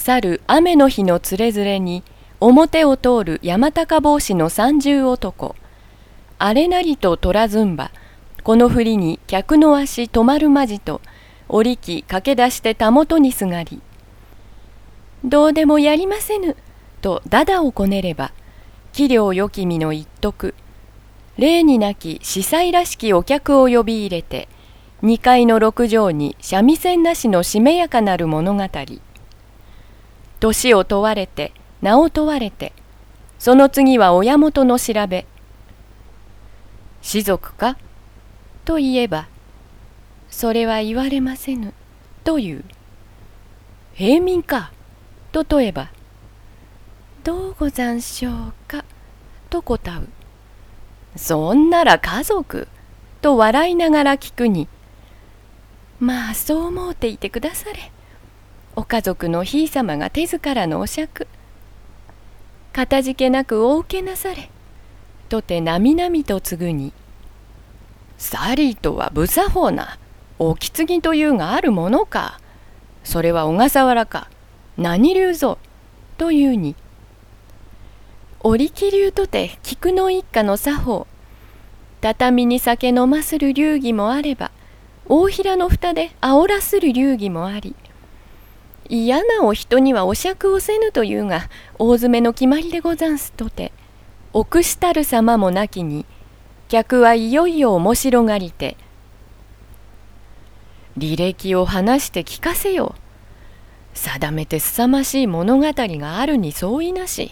去る雨の日のつれづれに表を通る山高帽子の三重男。あれなりと虎ずんば。この振りに客の足止まるまじと折り機駆け出してたもとにすがり。どうでもやりませぬとだだをこねれば器量よき身の一徳。例になき司祭らしきお客を呼び入れて二階の六畳に三味線なしのしめやかなる物語。年を問われて名を問われてその次は親元の調べ士族か？と言えばそれは言われませぬという。平民か？と問えばどうござんしょうか？と答う。そんなら家族？と笑いながら聞くにまあそう思うていてくだされ。お家族のひいさまが手ずからのお酌かたじけなくお受けなされ。とてなみなみと継ぐに。サリーとは無作法なおき継ぎというがあるものか。それは小笠原か。何流ぞというに。織木流とて菊の一家の作法。畳に酒飲まする流儀もあれば大平の蓋で煽らする流儀もあり。嫌なお人にはお酌をせぬというが大詰めの決まりでござんすとて臆したる様もなきに客はいよいよ面白がりて履歴を話して聞かせよ定めてすさましい物語があるに相違なし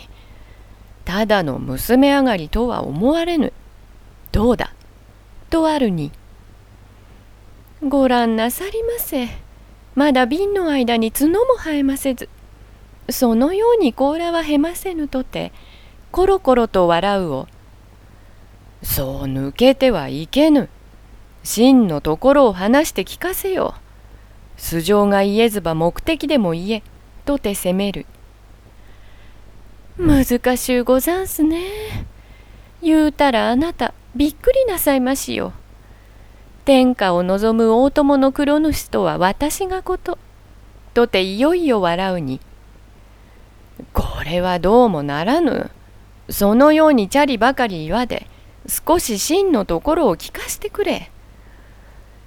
ただの娘上がりとは思われぬ。どうだ？とあるにご覧なさりませ。まだ瓶の間に角も生えませずそのように甲羅はへませぬとてコロコロと笑うをそう抜けてはいけぬ。真のところを話して聞かせよ素性が言えずば目的でも言えとて責める。難しゅうござんすね。言うたらあなたびっくりなさいましよ。天下を望む大友の黒主とは私がこと。とていよいよ笑うに。これはどうもならぬ。そのようにチャリばかり言わで、少し真のところを聞かしてくれ。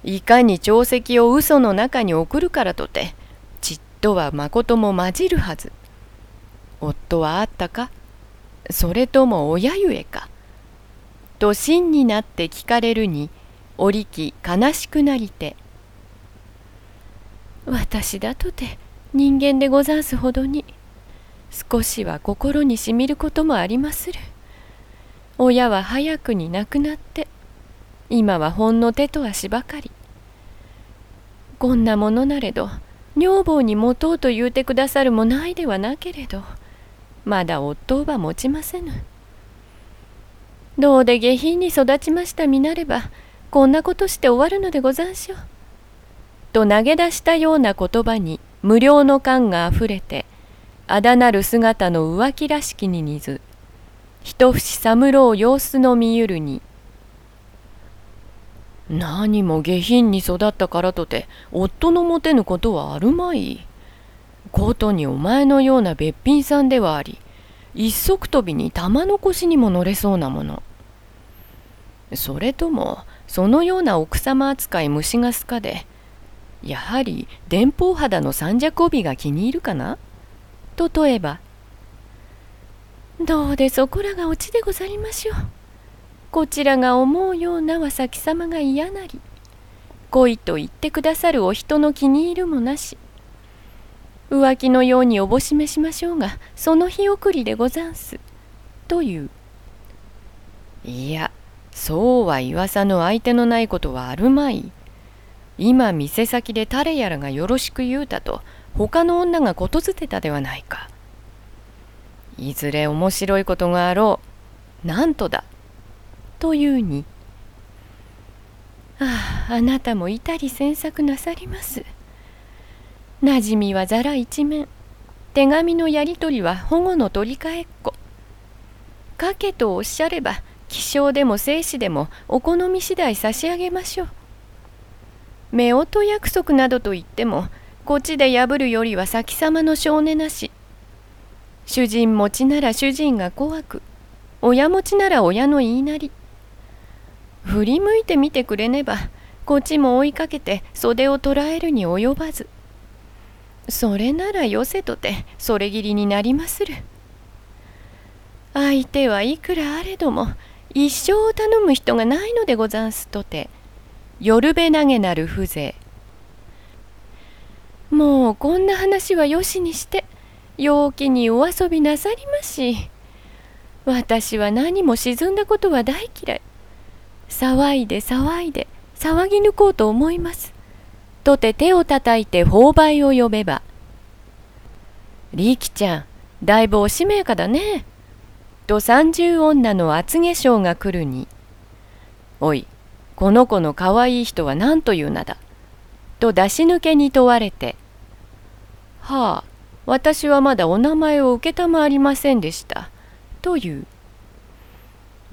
いかに帳石を嘘の中に送るからとて、ちっとはまことも混じるはず。夫はあったか？それとも親ゆえか？と真になって聞かれるに、折き悲しくなりて。私だとて人間でござんすほどに少しは心にしみることもありまする。親は早くに亡くなって今はほんの手と足ばかり。こんなものなれど女房に持とうと言うてくださるもないではなけれどまだ夫は持ちませぬ。どうで下品に育ちました身なればこんなことして終わるのでござんしょう。と投げ出したような言葉に無料の感があふれてあだなる姿の浮気らしきに似ず一節寒ろう様子の見ゆるに何も下品に育ったからとて夫の持てぬことはあるまい？ことにお前のようなべっぴんさんではあり一足飛びに玉の腰にも乗れそうなもの。それともそのような奥様扱い虫がすかでやはり電報肌の三尺帯が気に入るかな？と問えばどうでそこらが落ちでござりましょう？こちらが思うようなは先様が嫌なり恋と言ってくださるお人の気に入るもなし。浮気のようにおぼしめしましょうがその日送りでござんす。という。いやそうは言わさぬ相手のないことはあるまい。今店先で誰やらがよろしく言うたと他の女がことづてたではないか。いずれ面白いことがあろう。なんとだ。というに。ああ、あなたもいたり詮索なさります。なじみはざら一面。手紙のやり取りは保護の取り替えっこ。かけとおっしゃれば気性でも精子でもお好み次第差し上げましょう。夫婦約束などと言ってもこっちで破るよりは先様の性根なし。主人持ちなら主人が怖く親持ちなら親の言いなり。振り向いてみてくれねばこっちも追いかけて袖を捕らえるに及ばず。それならよせとてそれぎりになりまする。相手はいくらあれども一生を頼む人がないのでござんすとて夜べ投げなる風情。もうこんな話はよしにして陽気にお遊びなさりまし。私は何も沈んだことは大嫌い。騒いで騒いで騒ぎ抜こうと思います。とて手をたたいて購買を呼べば。力ちゃんだいぶおしめやかだね。と三十女の厚化粧が来るにおいこの子のかわいい人は何という名だ？と出し抜けに問われてはあ私はまだお名前を承りませんでした。という。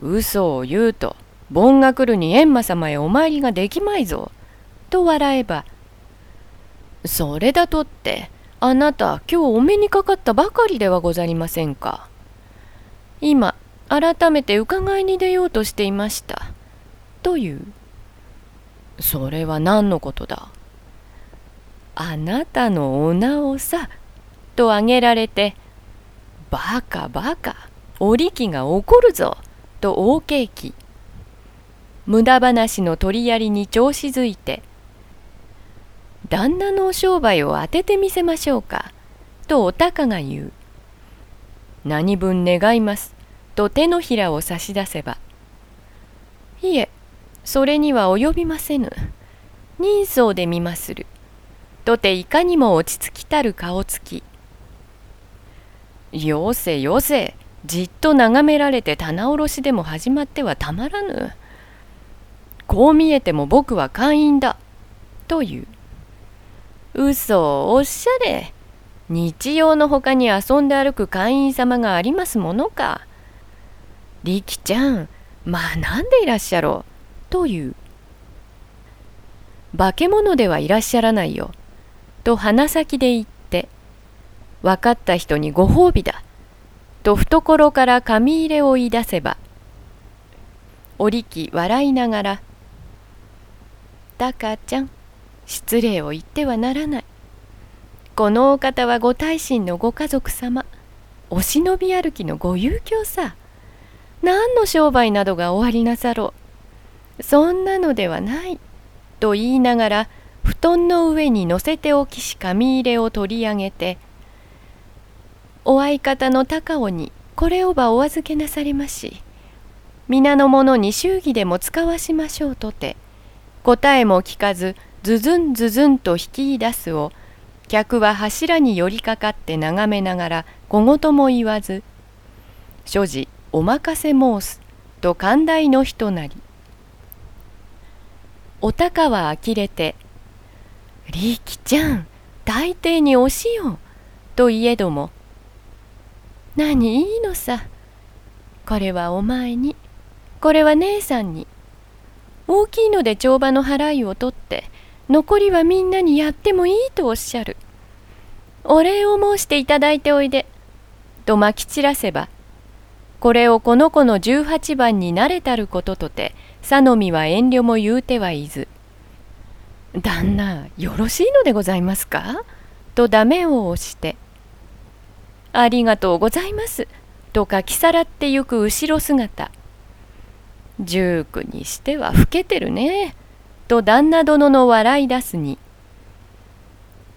嘘を言うと、盆が来るに閻魔様へお参りができまいぞ。と笑えば、それだとって、あなた今日お目にかかったばかりではござりませんか。今、改めて伺いに出ようとしていました。という。それは何のことだ？あなたのお名をさ、と挙げられて「バカバカお力が怒るぞ」と大景気無駄話の取りやりに調子づいて「旦那のお商売を当ててみせましょうか」とおたかが言う「何分願います」と手のひらを差し出せば「いえそれには及びませぬ。人相で見まする」とていかにも落ち着きたる顔つき。よせよせじっと眺められて棚卸しでも始まってはたまらぬ。こう見えても僕は会員だ。という。嘘おっしゃれ。日曜のほかに遊んで歩く会員様がありますものか。力ちゃんまあなんでいらっしゃろう？という。化け物ではいらっしゃらないよ。と鼻先で言って。分かった人にご褒美だ。と懐から紙入れを言い出せば、おりき笑いながら、タカちゃん、失礼を言ってはならない。このお方はご大臣のご家族様、お忍び歩きのご遊興さ。何の商売などが終わりなさろう。そんなのではない。と言いながら、布団の上に乗せておきし紙入れを取り上げて、お相方の高尾にこれをばお預けなされまし皆の者に祝儀でも使わしましょうとて答えも聞かずズズンズズンと引き出すを客は柱に寄りかかって眺めながら小言も言わず所持お任せ申すと寛大の人なりお高は呆れて「力ちゃん大抵におしよう」といえども何いいのさ。これはお前に、これは姉さんに。大きいので帳場の払いを取って、残りはみんなにやってもいいとおっしゃる。お礼を申していただいておいで。とまき散らせば、これをこの子の十八番に慣れたることとて、さのみは遠慮も言うてはいず。旦那、よろしいのでございますか？とダメを押して、ありがとうございます。とかきさらってゆく後ろ姿。十九にしては老けてるね。と旦那殿の笑い出すに。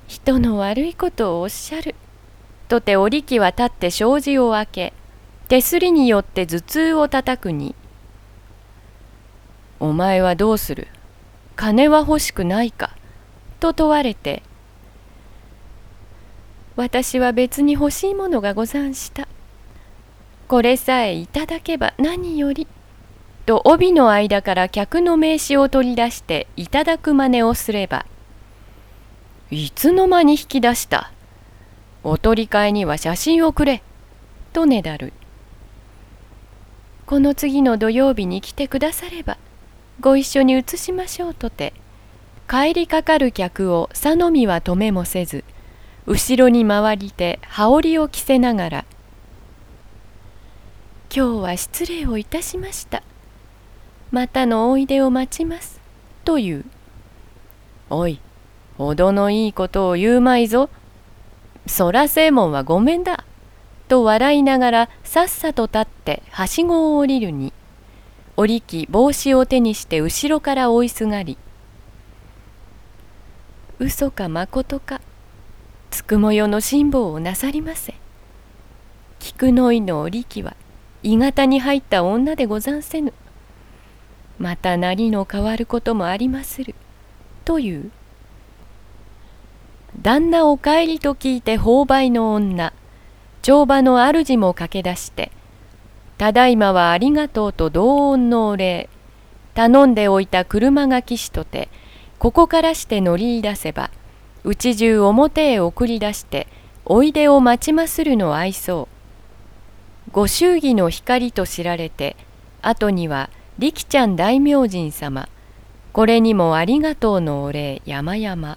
人の悪いことをおっしゃる。とて織木は立って障子を開け、手すりによって頭痛をたたくに。お前はどうする？金は欲しくないか？と問われて、私は別に欲しいものがござんした。これさえいただけば何より。と帯の間から客の名刺を取り出していただく真似をすれば。いつの間に引き出した？お取り替えには写真をくれ。とねだる。この次の土曜日に来てくだされば、ご一緒に写しましょうとて、帰りかかる客をさのみは止めもせず後ろに回りて羽織を着せながら「今日は失礼をいたしましたまたのおいでを待ちます」という。おい、ほどのいいことを言うまいぞ。そら正門はごめんだ。と笑いながらさっさと立ってはしごを降りるに、おりき帽子を手にして後ろから追いすがり、嘘かまことか、つくもよの辛抱をなさりませ。菊の井のおりきは、鋳型に入った女でござんせぬ。またなりの変わることもありまする。という旦那お帰りと聞いて購買の女帳場の主も駆け出して「ただいまはありがとうと同音のお礼頼んでおいた車が騎士とてここからして乗り出せばうち中表へ送り出しておいでを待ちまするの愛想ご祝儀の光と知られて後には力ちゃん大明神様これにもありがとうのお礼山々。